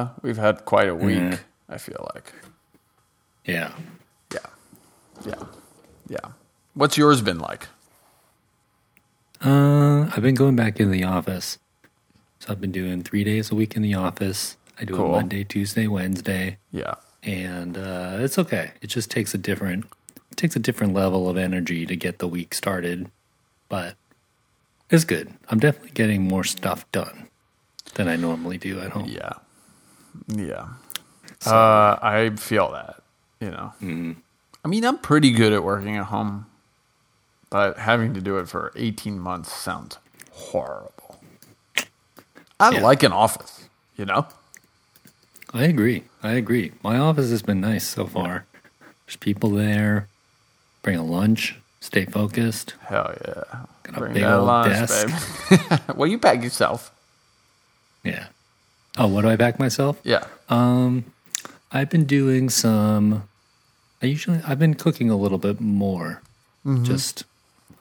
Yeah, we've had quite a week, Yeah. I feel like. Yeah. Yeah. Yeah. Yeah. What's yours been like? Uh, I've been going back in the office. So I've been doing three days a week in the office. I do Cool. it Monday, Tuesday, Wednesday, Yeah. and uh, it's okay. It just takes a different it takes a different level of energy to get the week started, but it's good. I'm definitely getting more stuff done than I normally do at home. Yeah. Yeah. Uh, I feel that, you know. I mean, I'm pretty good at working at home, but having to do it for 18 months sounds horrible. I Yeah. like an office, you know? I agree. I agree. My office has been nice so far. There's people there. Bring a lunch. Stay focused. Hell yeah. Got a Bring big old lunch, desk. well, you pack yourself. Yeah. Oh, what do I back myself? Yeah. Um, I've been doing some. I usually I've been cooking a little bit more. Mm-hmm. Just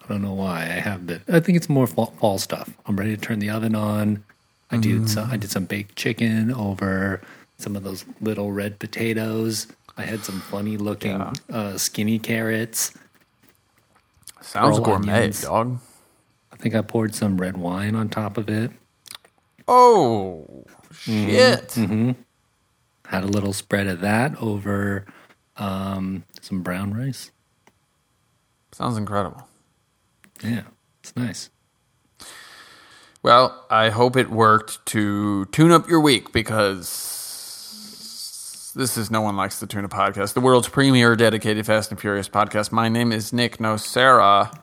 I don't know why I have been. I think it's more fall, fall stuff. I'm ready to turn the oven on. I did mm-hmm. some. I did some baked chicken over some of those little red potatoes. I had some funny looking Yeah. uh, skinny carrots. Sounds gourmet, onions. dog. I think I poured some red wine on top of it. Oh, shit. Had a little spread of that over um, some brown rice. Sounds incredible. Yeah, it's nice. Well, I hope it worked to tune up your week because this is No One Likes the Tuna podcast, the world's premier dedicated Fast and Furious podcast. My name is Nick Nocera.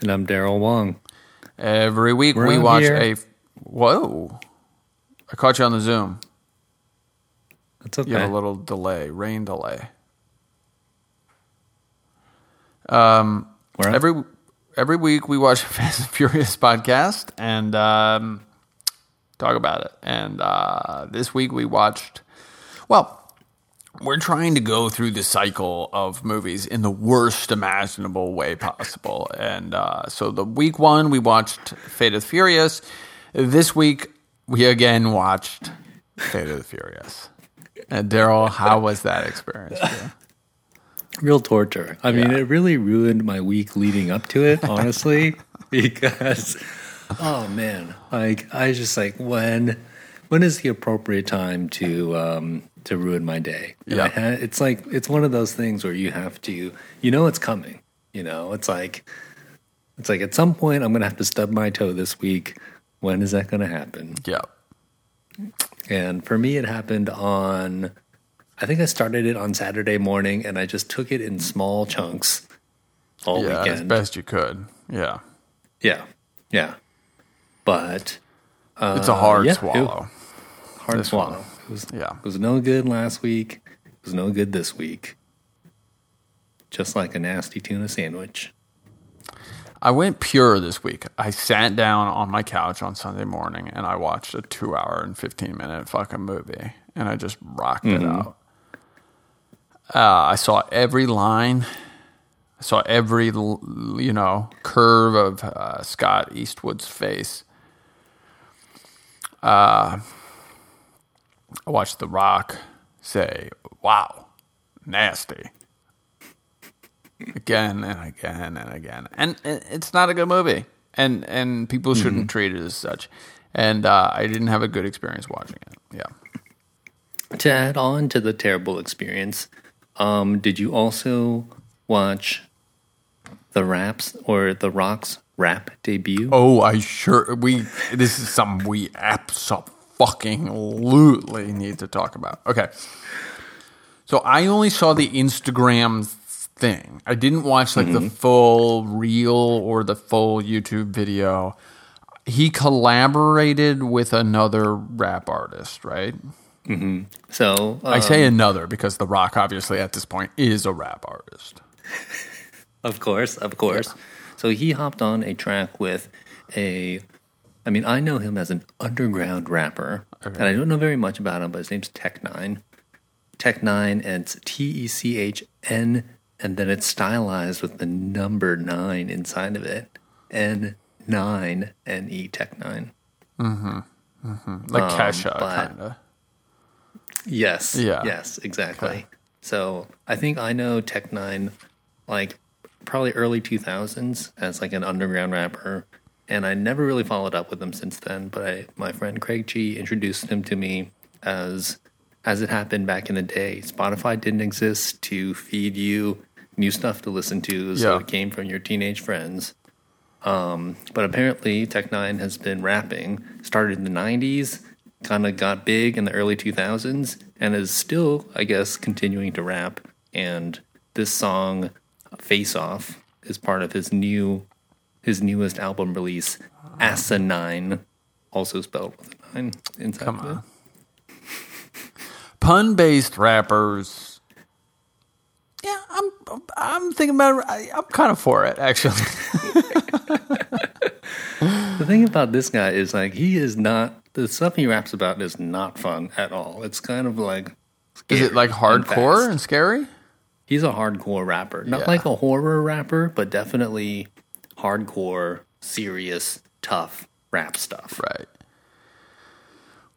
And I'm Daryl Wong. Every week We're we watch here. a. Whoa. I caught you on the Zoom. That's okay. You have a little delay, rain delay. Um, We're every every week we watch a Fast and Furious podcast and um, talk about it. And uh, this week we watched. Well, we're trying to go through the cycle of movies in the worst imaginable way possible. And uh, so the week one we watched Fate of Furious. This week we again watched Fate of the Furious. And Daryl, how was that experience? Real torture. I mean, Yeah. it really ruined my week leading up to it, honestly, because oh man, like I just like when when is the appropriate time to um to ruin my day? Yeah. it's like it's one of those things where you have to you know it's coming. You know, it's like it's like at some point I'm gonna have to stub my toe this week. When is that gonna happen? Yeah. And for me, it happened on, I think I started it on Saturday morning and I just took it in small chunks all Yeah, as weekend. best you could. Yeah. Yeah. Yeah. But It's a hard Uh, yeah, it- swallow. hard This swallow. It was, Yeah. it was no good last week. It was no good this week. Just like a nasty tuna sandwich. I went pure this week. I sat down on my couch on Sunday morning and I watched a two hour and 15 minute fucking movie and I just rocked it out. Uh, I saw every line. I saw every, you know, curve of uh, Scott Eastwood's face. Uh, I watched The Rock say, wow, nasty again and again and again. And it's not a good movie. And and people shouldn't treat it as such. And uh, I didn't have a good experience watching it. Yeah. To add on to the terrible experience, um, did you also watch the raps or the Rocks rap debut? Oh, I sure we. This is something we absolutely need to talk about. Okay. So I only saw the Instagram thing. I didn't watch like the full reel or the full YouTube video. He collaborated with another rap artist, right? So uh, I say another because The Rock, obviously, at this point, is a rap artist. Of course, of course. So he hopped on a track with a. I mean, I know him as an underground rapper, and I don't know very much about him, but his name's Tech Nine. Tech Nine, and it's T E C H N and then it's stylized with the number nine inside of it. N nine N E Tech Nine. Like Kesha, Um, but- kind of. Yes. Yeah. Yes, exactly. Okay. So I think I know Tech Nine like probably early 2000s as like an underground rapper. And I never really followed up with him since then. But I, my friend Craig G introduced him to me as as it happened back in the day. Spotify didn't exist to feed you new stuff to listen to, so Yeah. it came from your teenage friends. Um, but apparently, Tech Nine has been rapping. Started in the '90s, kind of got big in the early 2000s, and is still, I guess, continuing to rap. And this song, "Face Off," is part of his new, his newest album release, "Asinine," also spelled with a nine inside. Come of it. on. Pun based rappers. Yeah, I'm. I'm thinking about. It. I, I'm kind of for it, actually. The thing about this guy is like he is not the stuff he raps about is not fun at all. It's kind of like Is it like scary and hardcore and scary? He's a hardcore rapper, not Yeah. like a horror rapper, but definitely hardcore, serious, tough rap stuff. Right.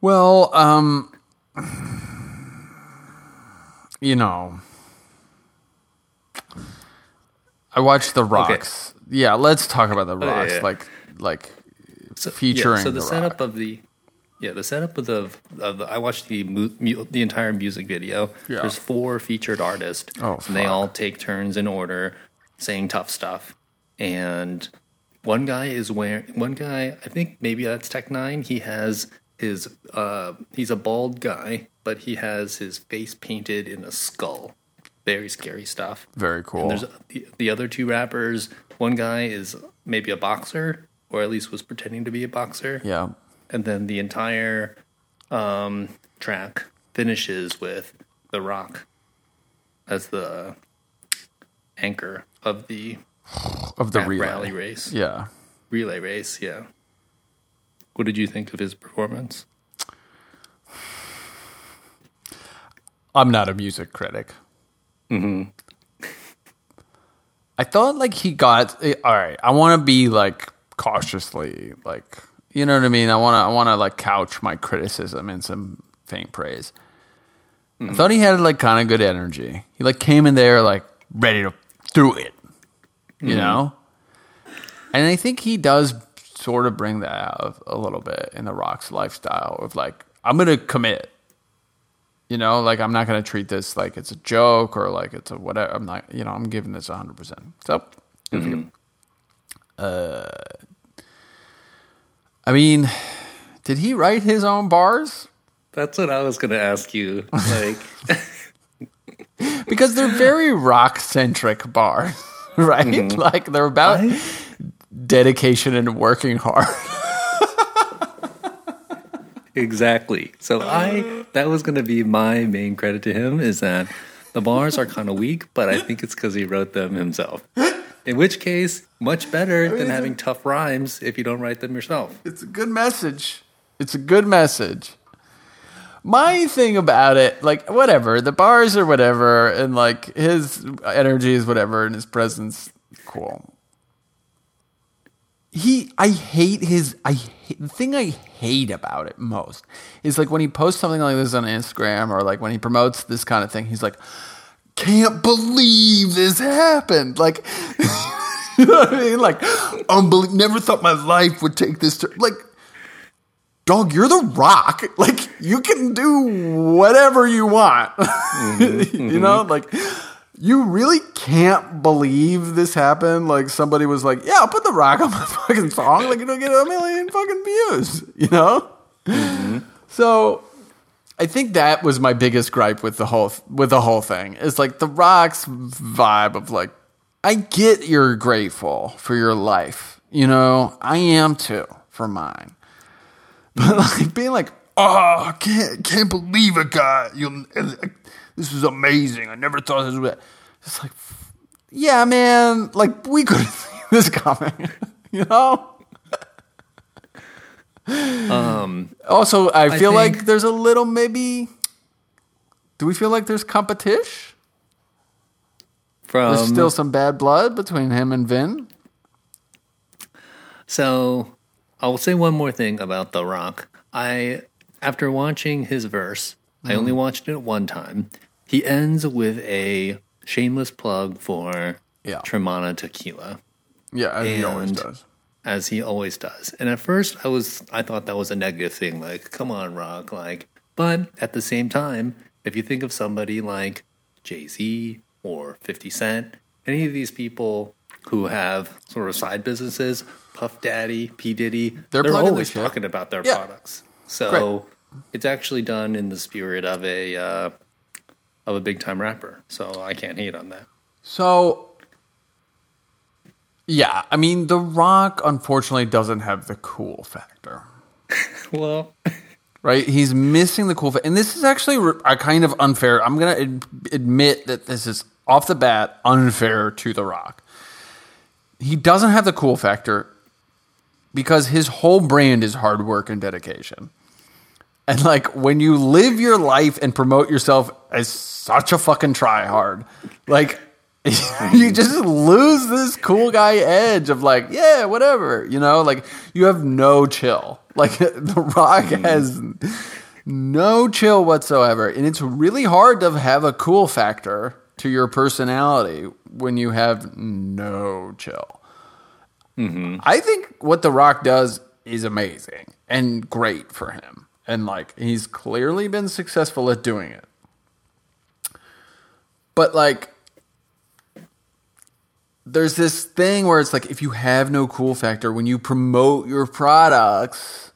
Well, um, you know, I watched The Rocks. Yeah, let's talk about The yeah, Rocks. yeah. Like, like So, Featuring yeah, so the, The setup of the yeah the setup of the of the I watched the mu- mu- the entire music video. Yeah. There's four featured artists, Oh, and they all take turns in order saying tough stuff. And one guy is wearing one guy. I think maybe that's Tech Nine. He has his uh he's a bald guy, but he has his face painted in a skull. Very scary stuff. very cool. There's the, the other two rappers. One guy is maybe a boxer, or at least was pretending to be a boxer. yeah. And then the entire um, track finishes with The Rock as the anchor of the Of the relay. rally race, Yeah. relay race. Yeah. What did you think of his performance? I'm not a music critic. Mm-hmm. I thought like he got eh, all right. I want to be like cautiously like you know what I mean. I want to I want to like couch my criticism in some faint praise. I thought he had like kind of good energy. He like came in there like ready to do it, you know. And I think he does sort of bring that out a little bit in the Rock's lifestyle of like I'm gonna commit. You know, like I'm not going to treat this like it's a joke or like it's a whatever. I'm not, you know, I'm giving this 100%. So, you. Uh, I mean, did he write his own bars? That's what I was going to ask you. Like, Because they're very rock centric bars, right? Like they're about I- dedication and working hard. Exactly. So uh, I that was going to be my main credit to him is that the bars are kind of weak, but I think it's because he wrote them himself. In which case, much better than having tough rhymes if you don't write them yourself. It's a good message. It's a good message. My thing about it, like whatever, the bars or whatever, and like his energy is whatever, and his presence, cool. He, I hate his. I hate, the thing I hate about it most is like when he posts something like this on Instagram or like when he promotes this kind of thing. He's like, "Can't believe this happened!" Like, you know what I mean? Like, unbelievable. Never thought my life would take this turn. Like, dog, you're the rock. Like you can do whatever you want. Mm-hmm. you know, mm-hmm. like you really can't believe this happened. Like somebody was like, "Yeah, I'll put the rock on my fucking song. Like it'll get a million fucking views." You know. Mm-hmm. So. I think that was my biggest gripe with the whole with the whole thing. Is like the Rock's vibe of like, I get you're grateful for your life. You know, I am too for mine. But like being like, oh, I can't can't believe it, guy. You, this is amazing. I never thought this would. It's like, yeah, man. Like we could have seen this coming. you know. Um, Also, I feel think- like there's a little maybe. Do we feel like there's competition? from There's still some bad blood between him and Vin. So I will say one more thing about The Rock. I after watching his verse, I only mm. watched it one time. He ends with a shameless plug for Yeah. Teremana tequila, Yeah, as he always does. as he always does. And at first I was I thought that was a negative thing, like, come on, Rock, like but at the same time, if you think of somebody like Jay Z or 50 Cent, any of these people who have sort of side businesses, Puff Daddy, P. Diddy, They're they're, always talking about their Yeah. products. So it's actually done in the spirit of a uh, of a big time rapper. So I can't hate on that. So, yeah, I mean, The Rock unfortunately doesn't have the cool factor, Well, right? He's missing the cool factor. And this is actually a kind of unfair. I'm going to ad- admit that this is off the bat unfair to The Rock. He doesn't have the cool factor because his whole brand is hard work and dedication. And like when you live your life and promote yourself as such a fucking try hard, like you just lose this cool guy edge of like, yeah, whatever, you know, like you have no chill. Like The Rock mm. has no chill whatsoever. And it's really hard to have a cool factor to your personality when you have no chill. Mm-hmm. I think what The Rock does is amazing and great for him. And like he's clearly been successful at doing it. But like there's this thing where it's like if you have no cool factor when you promote your products,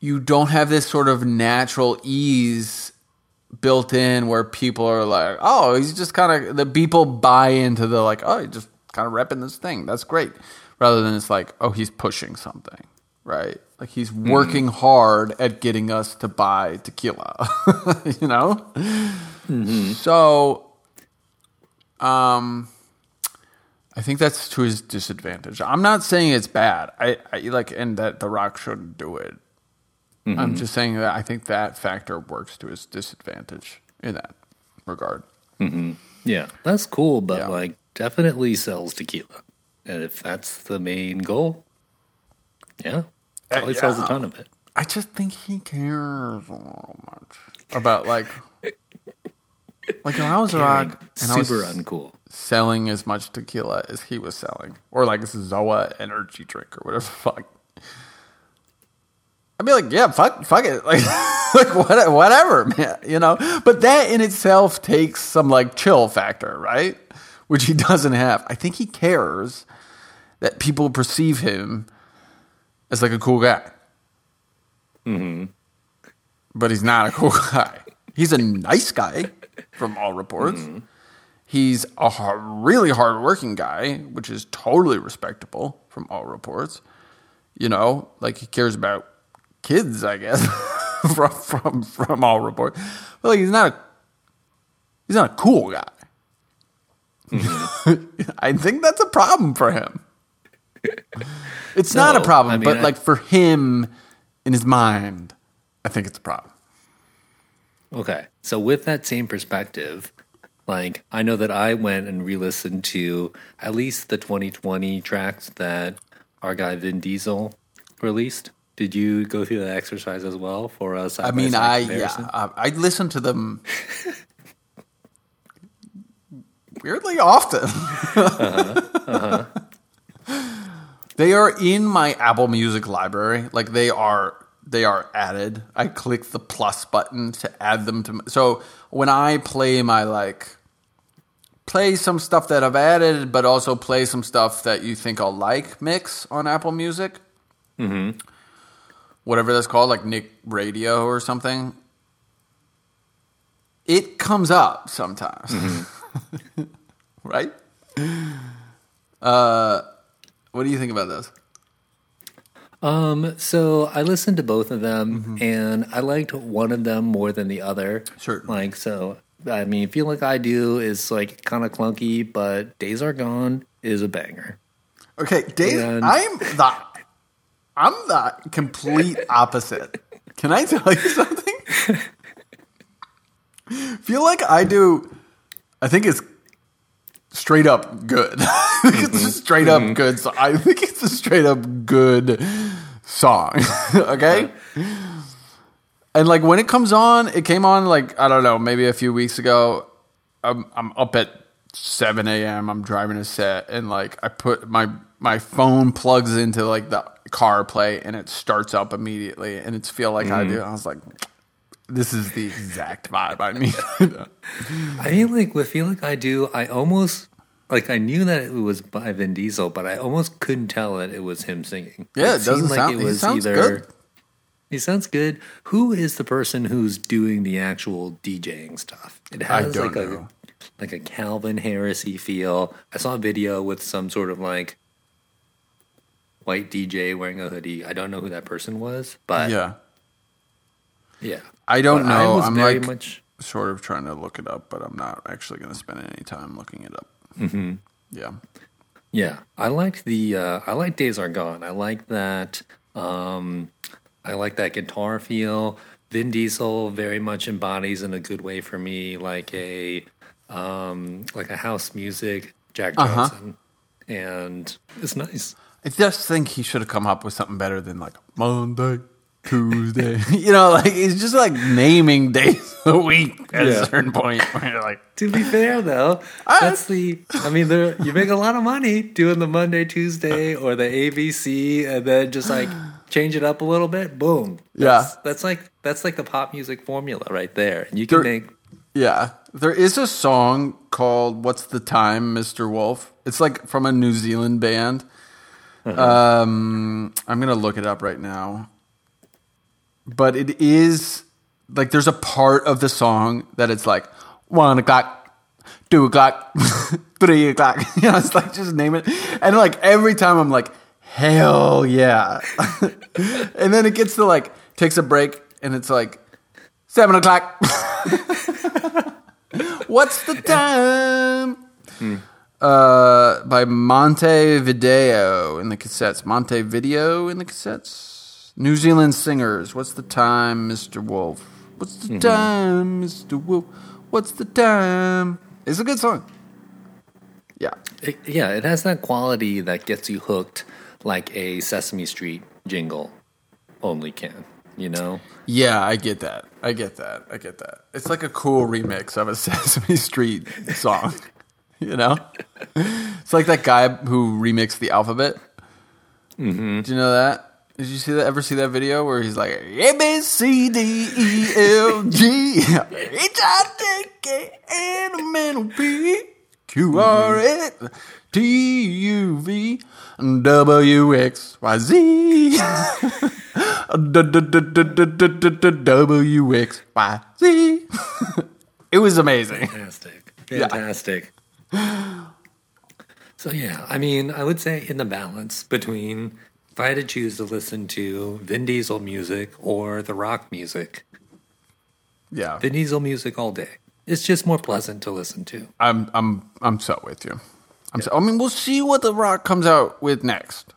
you don't have this sort of natural ease built in where people are like, oh, he's just kind of the people buy into the like, oh, he's just kind of repping this thing. That's great. Rather than it's like, oh, he's pushing something, right? Like he's mm-hmm. working hard at getting us to buy tequila, you know? Mm-hmm. So, um, I think that's to his disadvantage. I'm not saying it's bad. I, I like, and that The Rock shouldn't do it. I'm mm-hmm. just saying that I think that factor works to his disadvantage in that regard. yeah, that's cool, but Yeah. like definitely sells tequila. And if that's the main goal, yeah, probably sells a ton of it. I just think he cares a little much about like, like when I was rock and I was Super uncool. selling as much tequila as he was selling, or like Zoa energy drink or whatever fuck. I'd be like, yeah, fuck, fuck it, like, like what, whatever, man, you know. But that in itself takes some like chill factor, right? Which he doesn't have. I think he cares that people perceive him as like a cool guy. Mm-hmm. But he's not a cool guy. He's a nice guy, from all reports. He's a hard, really hardworking guy, which is totally respectable from all reports. You know, like he cares about kids, I guess, from from from all reports. But like, he's not a he's not a cool guy. I think that's a problem for him. It's not a problem, I mean, but I- like for him in his mind, I think it's a problem. Okay. So with that same perspective, like I know that I went and re-listened to at least the 2020 tracks that our guy Vin Diesel released. Did you go through that exercise as well for us? I mean, I yeah, uh, I listen to them weirdly often. They are in my Apple Music library. Like they are, they are added. I click the plus button to add them to. My, So when I play my like, play some stuff that I've added, but also play some stuff that you think I'll like mix on Apple Music. Mm-hmm. Whatever that's called, like Nick Radio or something. It comes up sometimes, right? Uh, what do you think about those? Um, so I listened to both of them, Mm-hmm. and I liked one of them more than the other. Certainly. Like so, I mean, feel like I do is like kind of clunky, but Days Are Gone is a banger. Okay, Dave, And- I'm the I'm the complete opposite. Can I tell you something? Feel like I do I think it's straight up good. it's a mm-hmm. straight up mm-hmm. good song. I think it's a straight up good song. okay? And like when it comes on, it came on like, I don't know, maybe a few weeks ago. I'm, I'm up at 7 a.m. I'm driving a set and like I put my my phone plugs into like the car play and it starts up immediately and it's feel like I do. Mm-hmm. I was like, this is the exact vibe I need. I mean, like with Feel Like I Do, I almost like I knew that it was by Vin Diesel, but I almost couldn't tell that it was him singing. Yeah, it doesn't seemed sound- he sounds good. He sounds good. Who is the person who's doing the actual DJing stuff? It I has like know. a like a Calvin Harrisy feel. I saw a video with some sort of like white DJ wearing a hoodie. I don't know who that person was, but yeah, yeah. I don't But know. was I'm very like much sort of trying to look it up, but I'm not actually going to spend any time looking it up. Mm-hmm. Yeah. Yeah, I like the uh, I like Days Are Gone. I like that. Um, I like that guitar feel. Vin Diesel very much embodies in a good way for me, like a um, like a house music Jack Uh-huh. Johnson, and it's nice. I just think he should have come up with something better than like Monday, Tuesday. you know, like it's just like naming days a week at Yeah. a certain point where you're like, To be fair, though, I- that's the. I mean, you make a lot of money doing the Monday, Tuesday, or the ABC, and then just like change it up a little bit. Boom. That's, Yeah. that's like that's like the pop music formula right there, and you can There- make yeah. There is a song called "What's the Time, Mr. Wolf." It's like from a New Zealand band. Um, I'm gonna look it up right now. But it is like there's a part of the song that it's like one o'clock, two o'clock, three o'clock. You know, it's like just name it. And like every time I'm like, hell yeah. and then it gets to like takes a break and it's like seven o'clock. What's the time? Uh, by Monte Video in the cassettes. Monte Video in the cassettes. New Zealand singers. What's the time, Mr. Wolf? What's the time, Mr. Wolf? What's the time? It's a good song. Yeah. It, yeah, it has that quality that gets you hooked like a Sesame Street jingle only can, you know? Yeah, I get that. I get that. I get that. It's like a cool remix of a Sesame Street song. you know? It's like that guy who remixed the alphabet. Mm-hmm. Do you know that? Did you see that? Ever see that video where he's like A B C D E L G H I J K L M N O P Q R S T U V W X Y Z W X Y Z. It was amazing. Fantastic. Fantastic. So, yeah, I mean, I would say in the balance between if I had to choose to listen to Vin Diesel music or the rock music, Yeah, Vin Diesel music all day. It's just more pleasant to listen to. I'm I'm I'm so with you. I'm so, I mean, we'll see what the Rock comes out with next.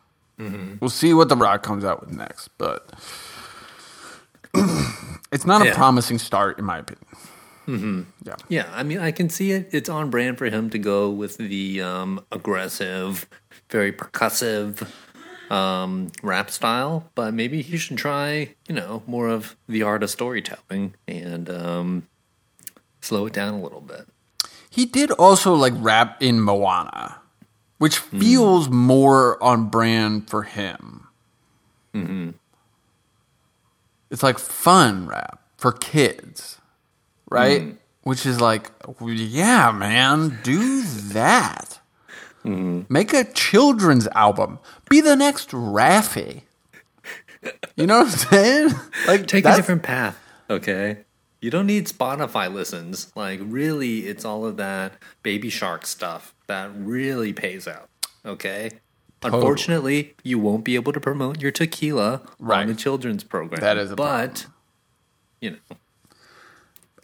We'll see what the Rock comes out with next, but it's not a promising start, in my opinion. Yeah, Yeah, I mean, I can see it. It's on brand for him to go with the um, aggressive, very percussive um, rap style, but maybe he should try, you know, more of the art of storytelling and um, slow it down a little bit. he did also like rap in Moana, which feels more on brand for him. Mm-hmm. It's like fun rap for kids, right? Which is like, yeah, man, do that. Make a children's album. Be the next Raffi. You know what I'm saying? Like Take a different path, okay? You don't need Spotify listens. Like, really, it's all of that baby shark stuff that really pays out, okay? Unfortunately, you won't be able to promote your tequila Right. on the children's program. That is a but you know,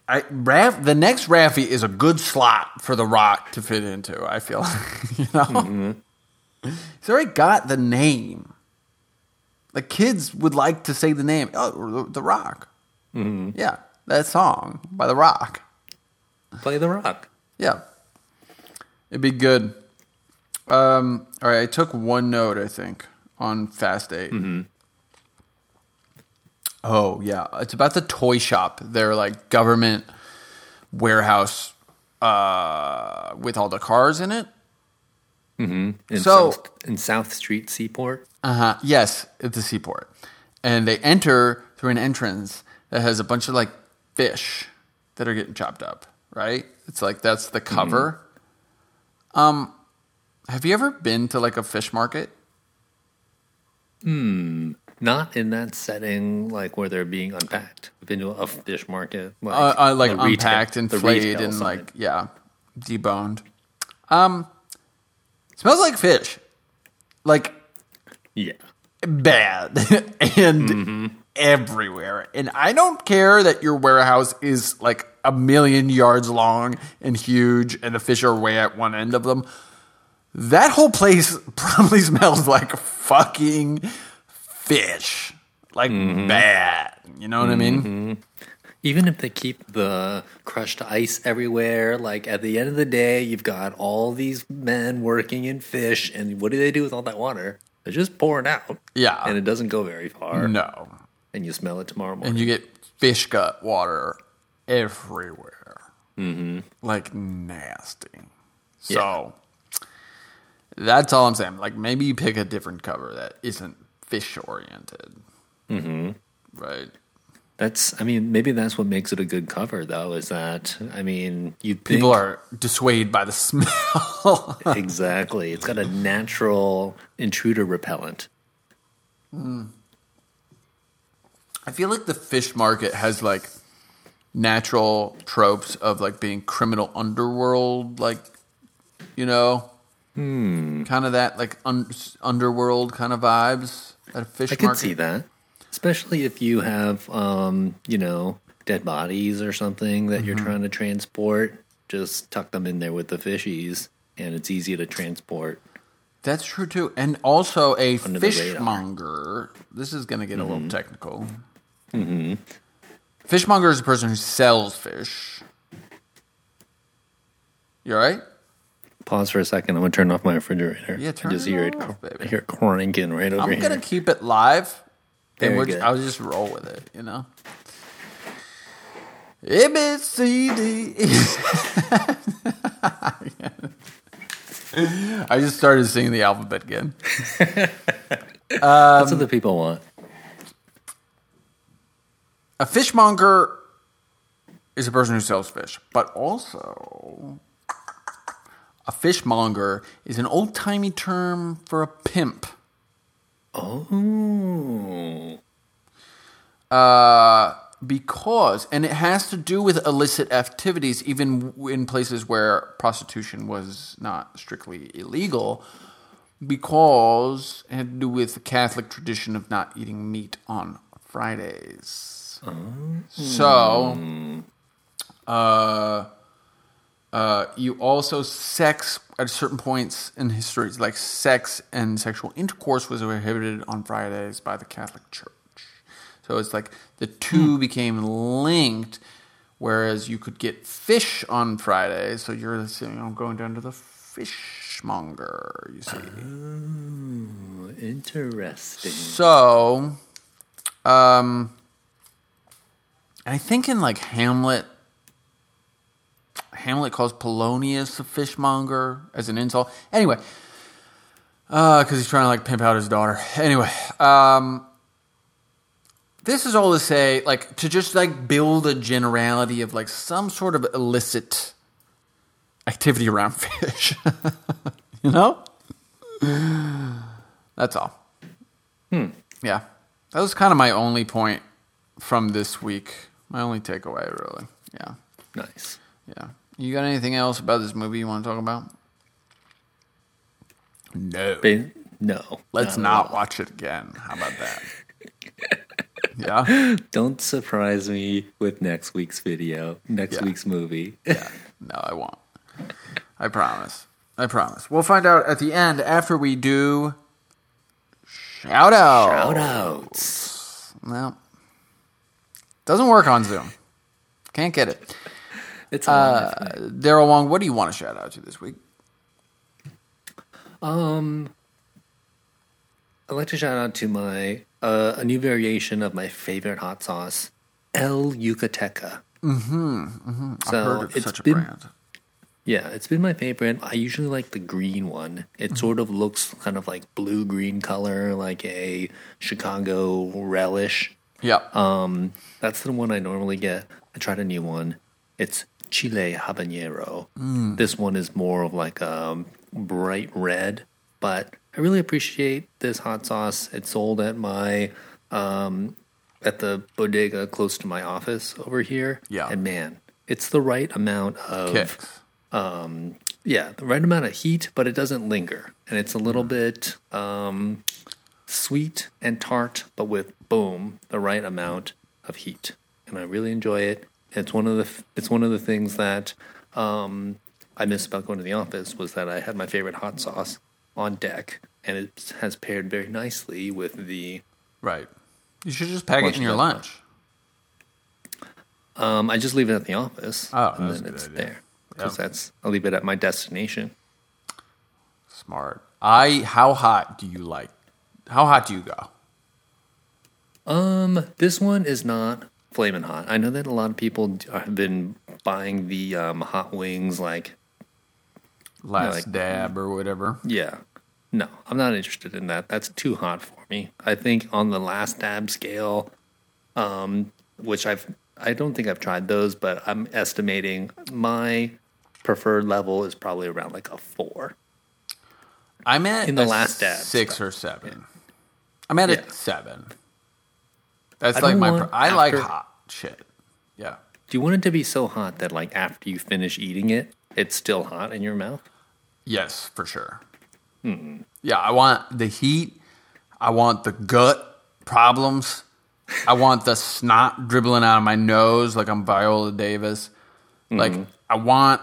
I Raff, the next Raffi is a good slot for the Rock to fit into. I feel, you know, mm-hmm. he's already got the name. The kids would like to say the name. Oh, the Rock. Mm-hmm. Yeah, that song by the Rock. play the rock. Yeah, It'd be good. Um, all right, I took one note, I think, on Fast 8 mm-hmm. Oh yeah, it's about the toy shop. They're like government warehouse uh, with all the cars in it. In So- South, in South Street Seaport. Uh huh. Yes, it's a seaport, and they enter through an entrance that has a bunch of like fish that are getting chopped up. Right? It's like that's the cover. Um, have you ever been to like a fish market? Not in that setting, like where they're being unpacked. I've been to a fish market, like, uh, uh, like retail- unpacked and flayed and side. like yeah, deboned. Um, smells like fish, like yeah, bad and Mm-hmm. everywhere. And I don't care that your warehouse is like a million yards long and huge, and the fish are way at one end of them. That whole place probably smells like fucking fish, like Mm-hmm. bad. You know what I mean? even if they keep the crushed ice everywhere, like at the end of the day, you've got all these men working in fish, and what do they do with all that water? They just pour it out. Yeah. and it doesn't go very far. No, and you smell it tomorrow morning. and you get fish gut water everywhere, mm-hmm. like nasty. So that's all I'm saying. Like maybe you pick a different cover that isn't fish oriented, mm-hmm. right? That's, I mean, maybe that's what makes it a good cover, though. Is that, I mean, you People are dissuaded by the smell. exactly. It's got a natural intruder repellent. I feel like the fish market has like natural tropes of like being criminal underworld, like you know, kind of that like un- underworld kind of vibes at a fish I can market. see that, especially if you have, um, you know, dead bodies or something that you're trying to transport. Just tuck them in there with the fishies, and it's easy to transport. That's true too, and also a Under the radar. fishmonger. This is going to get a little technical. Mm-hmm. Fishmonger is a person who sells fish. You all right? Pause for a second. I'm gonna turn off my refrigerator. Yeah, turn I just it hear it. off, cr- baby. I hear it cranking right over I'm here. gonna keep it live, and we're just, I'll just roll with it. You know. A B C D. I just started singing the alphabet again. That's what the people want. A fishmonger is a person who sells fish, but also a fishmonger is an old timey term for a pimp. Oh, Uh, because, and it has to do with illicit activities, even in places where prostitution was not strictly illegal, because it had to do with the Catholic tradition of not eating meat on Fridays. So, uh, uh, you also sex at certain points in history, like sex and sexual intercourse was prohibited on Fridays by the Catholic Church. So it's like the two became linked, whereas you could get fish on Friday. So you're you know, going down to the fishmonger, you see. interesting. So, um, I think in like Hamlet, Hamlet calls Polonius a fishmonger as an insult. Anyway, because he's trying to like pimp out his daughter. Anyway, um, this is all to say, like, to just like build a generality of like some sort of illicit activity around fish. you know? That's all. Hmm. Yeah. That was kind of my only point from this week. My only takeaway, really. Yeah. Nice. Yeah. You got anything else about this movie you want to talk about? No. Ba- no. Let's at not watch it again. How about that? yeah. Don't surprise me with next week's video, next Yeah. week's movie. Yeah. No, I won't. I promise. I promise. We'll find out at the end after we do shout out. Shout outs. No. Doesn't work on Zoom. Can't get it. It's a Uh, Daryl Wong, what do you want to shout out to this week? Um, I'd like to shout out to my uh, a new variation of my favorite hot sauce, El Yucateca. Mm-hmm. mm-hmm. So I've heard of it's such a been, brand. Yeah, it's been my favorite. I usually like the green one. It sort of looks kind of like blue green color, like a Chicago relish. Yeah. Um, that's the one I normally get. I tried a new one. It's Chile habanero. This one is more of like a bright red, but I really appreciate this hot sauce. It's sold at my um, at the bodega close to my office over here. Yeah. and man, it's the right amount of Kicks. um, yeah, the right amount of heat, but it doesn't linger, and it's a little bit um, sweet and tart, but with boom, the right amount of heat, and I really enjoy it. It's one of the it's one of the things that um, I miss about going to the office was that I had my favorite hot sauce on deck, and it has paired very nicely with the. Right. You should just pack it in your lunch. Um, I just leave it at the office, Oh, and then it's idea. there because Yeah. that's I'll leave it at my destination. Smart. I. How hot do you like? How hot do you go? Um, this one is not flaming hot. I know that a lot of people have been buying the um, hot wings. Like, Last like- dab or whatever. yeah, no, I'm not interested in that. That's too hot for me. I think on the last dab scale, um, which I've I don't think I've tried those, but I'm estimating my preferred level is probably around like a four. I'm at In the last dab six or seven. I'm at Yeah. a seven. That's I like my. I like hot shit. Yeah. Do you want it to be so hot that like after you finish eating it, it's still hot in your mouth? Yes, for sure. Hmm. Yeah, I want the heat. I want the gut problems. I want the snot dribbling out of my nose like I'm Viola Davis. Like Mm-hmm. I want,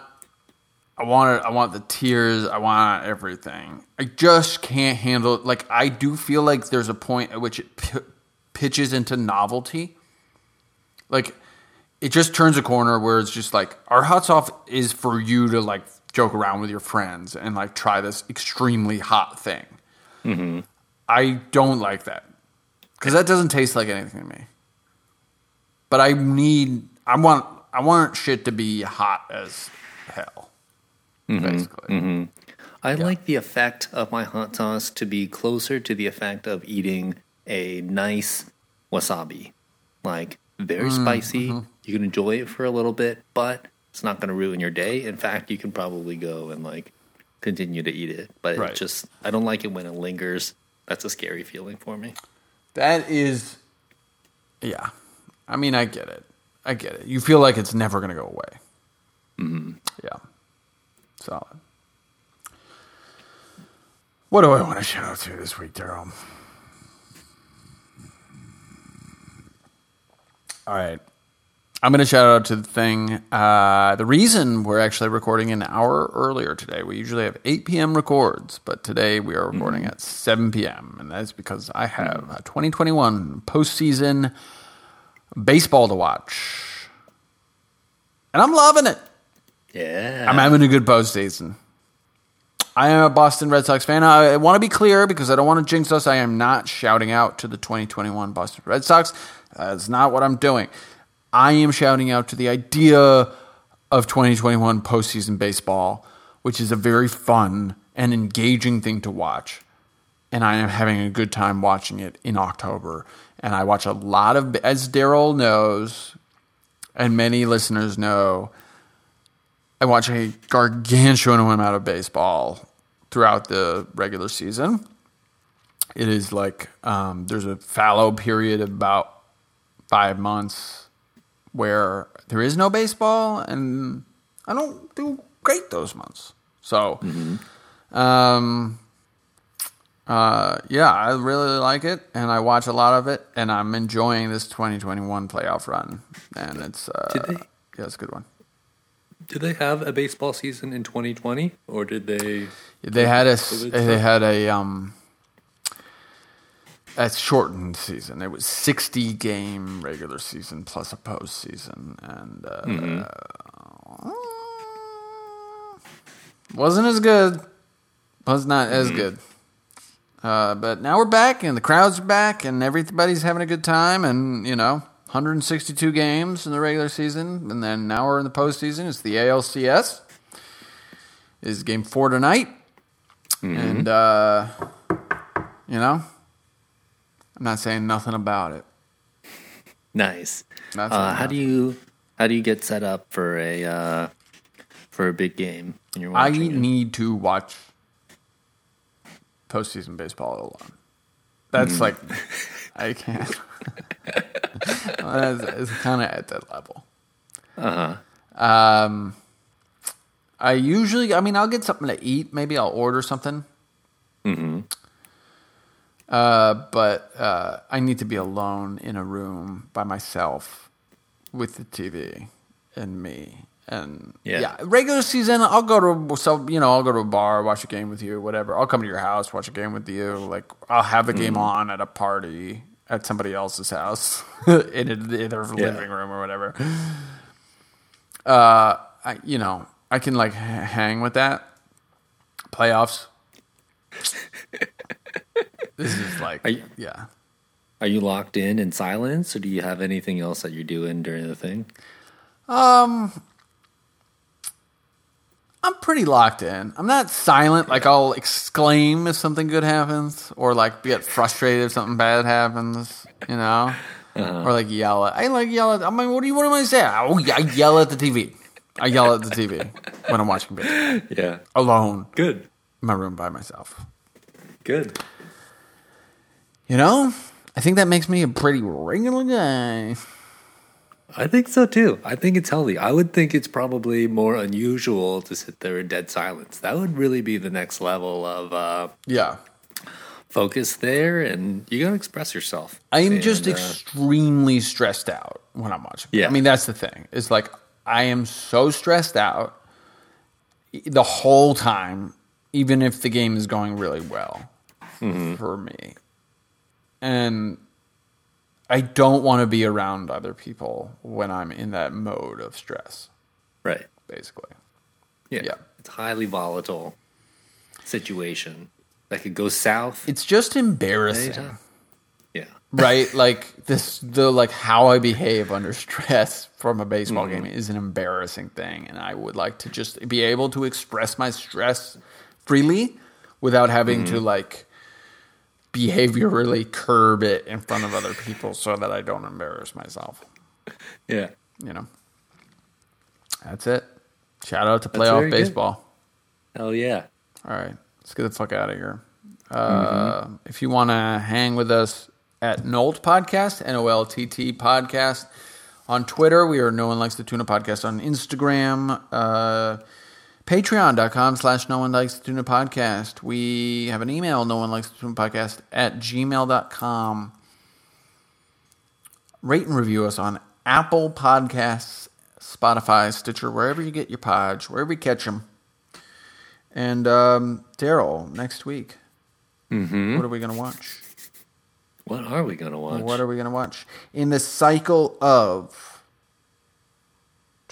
I want it. I want the tears. I want everything. I just can't handle. It. Like I do feel like there's a point at which it p- pitches into novelty. Like it just turns a corner where it's just like our hot sauce is for you to like joke around with your friends and like try this extremely hot thing. Mm-hmm. I don't like that because that doesn't taste like anything to me. But I need, I want, I want shit to be hot as hell. Mm-hmm. Basically, mm-hmm. I like the effect of my hot sauce to be closer to the effect of eating a nice wasabi. Like, very spicy. You can enjoy it for a little bit, but it's not going to ruin your day. In fact, you can probably go and, like, continue to eat it. But Right. it just, I don't like it when it lingers. That's a scary feeling for me. that is, yeah. I mean, I get it. I get it. You feel like it's never going to go away. Mm-hmm. Yeah. Solid. What do I want to shout out to this week, Daryl? All right. I'm going to shout out to the thing. Uh, the reason we're actually recording an hour earlier today, we usually have 8 p.m. records, but today we are recording at 7 p.m. And that's because I have a 2021 postseason baseball to watch. And I'm loving it. Yeah. I'm having a good postseason. I am a Boston Red Sox fan. I want to be clear because I don't want to jinx us. I am not shouting out to the 2021 Boston Red Sox. That's not what I'm doing. I am shouting out to the idea of 2021 postseason baseball, which is a very fun and engaging thing to watch. And I am having a good time watching it in October. And I watch a lot of, as Daryl knows, and many listeners know, I watch a gargantuan amount of baseball throughout the regular season. It is like um, there's a fallow period about five months where there is no baseball, and I don't do great those months. So, um, uh, yeah, I really like it, and I watch a lot of it, and I'm enjoying this 2021 playoff run, and it's uh, they- yeah, it's a good one. Did they have a baseball season in 2020, or did they? They had a they had a um a shortened season. It was sixty game regular season plus a postseason, and uh, Mm-hmm. wasn't as good. was not as good. Uh, but now we're back, and the crowds are back, and everybody's having a good time, and you know, 162 games in the regular season, and then now we're in the postseason. It's the ALCS. Is game four tonight, and uh, you know, I'm not saying nothing about it. Nice. Uh, how do you how do you get set up for a uh, for a big game when you're I it? need to watch postseason baseball alone. That's like I can't. Well, it's kind of at that level. Uh huh. Um, I usually, I mean, I'll get something to eat. Maybe I'll order something. Mm-hmm. Uh, but uh, I need to be alone in a room by myself with the TV and me. And Yeah. yeah. regular season, I'll go to so you know I'll go to a bar, watch a game with you, whatever. I'll come to your house, watch a game with you. Like I'll have the game Mm-hmm. on at a party at somebody else's house in, a, in their Yeah. living room or whatever. Uh, I you know I can like h- hang with that. Playoffs. this is like you- yeah. Are you locked in in silence, or do you have anything else that you're doing during the thing? Um, I'm pretty locked in. I'm not silent. Like I'll exclaim if something good happens, or like get frustrated if something bad happens. You know, or like yell at. I like yell at. I mean, what do you? What am I saying? Oh, I yell at the TV. I yell at the TV when I'm watching baseball Yeah. alone Good. in my room by myself. Good. You know, I think that makes me a pretty regular guy. I think so too. I think it's healthy. I would think it's probably more unusual to sit there in dead silence. That would really be the next level of uh, Yeah. focus there, and you gotta express yourself. I'm And, just uh, extremely stressed out when I'm watching. Yeah. I mean that's the thing. It's like I am so stressed out the whole time, even if the game is going really well Mm-hmm. for me. And I don't want to be around other people when I'm in that mode of stress, right. basically. Yeah. Yeah. It's highly volatile situation that could go south. It's just embarrassing. Yeah. right like this the like how i behave under stress from a baseball mm-hmm. game is an embarrassing thing and i would like to just be able to express my stress freely without having mm-hmm. to like behaviorally curb it in front of other people so that i don't embarrass myself Yeah. you know that's it shout out to playoff good. baseball Hell yeah. all right, let's get the fuck out of here. Uh, If you want to hang with us at Nolt Podcast, N O L T T Podcast, on Twitter, we are No One Likes the Tuna Podcast on Instagram, uh, Patreon.com slash No One Likes the Tuna Podcast. We have an email, No One Likes the Tuna Podcast at gmail.com. Rate and review us on Apple Podcasts, Spotify, Stitcher, wherever you get your pods, wherever you catch them. And um, Daryl, next week, Mm-hmm. what are we going to watch? What are we gonna watch? What are we going to watch? In the cycle of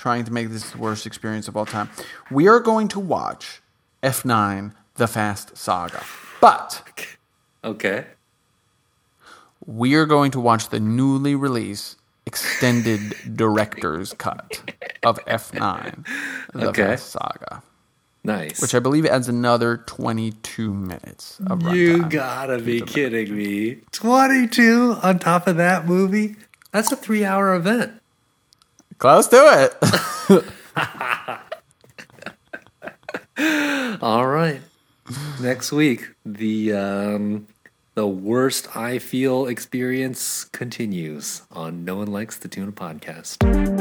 trying to make this the worst experience of all time, we are going to watch F9 The Fast Saga. But okay. we are going to watch the newly released extended director's cut of F9 The Okay. Fast Saga, Nice. which I believe adds another 22 minutes of runtime. you gotta be kidding me. 22 on top of that movie? That's a three hour event. Close to it. All right. Next week, the um, the worst I feel experience continues on No One Likes the Tuna podcast.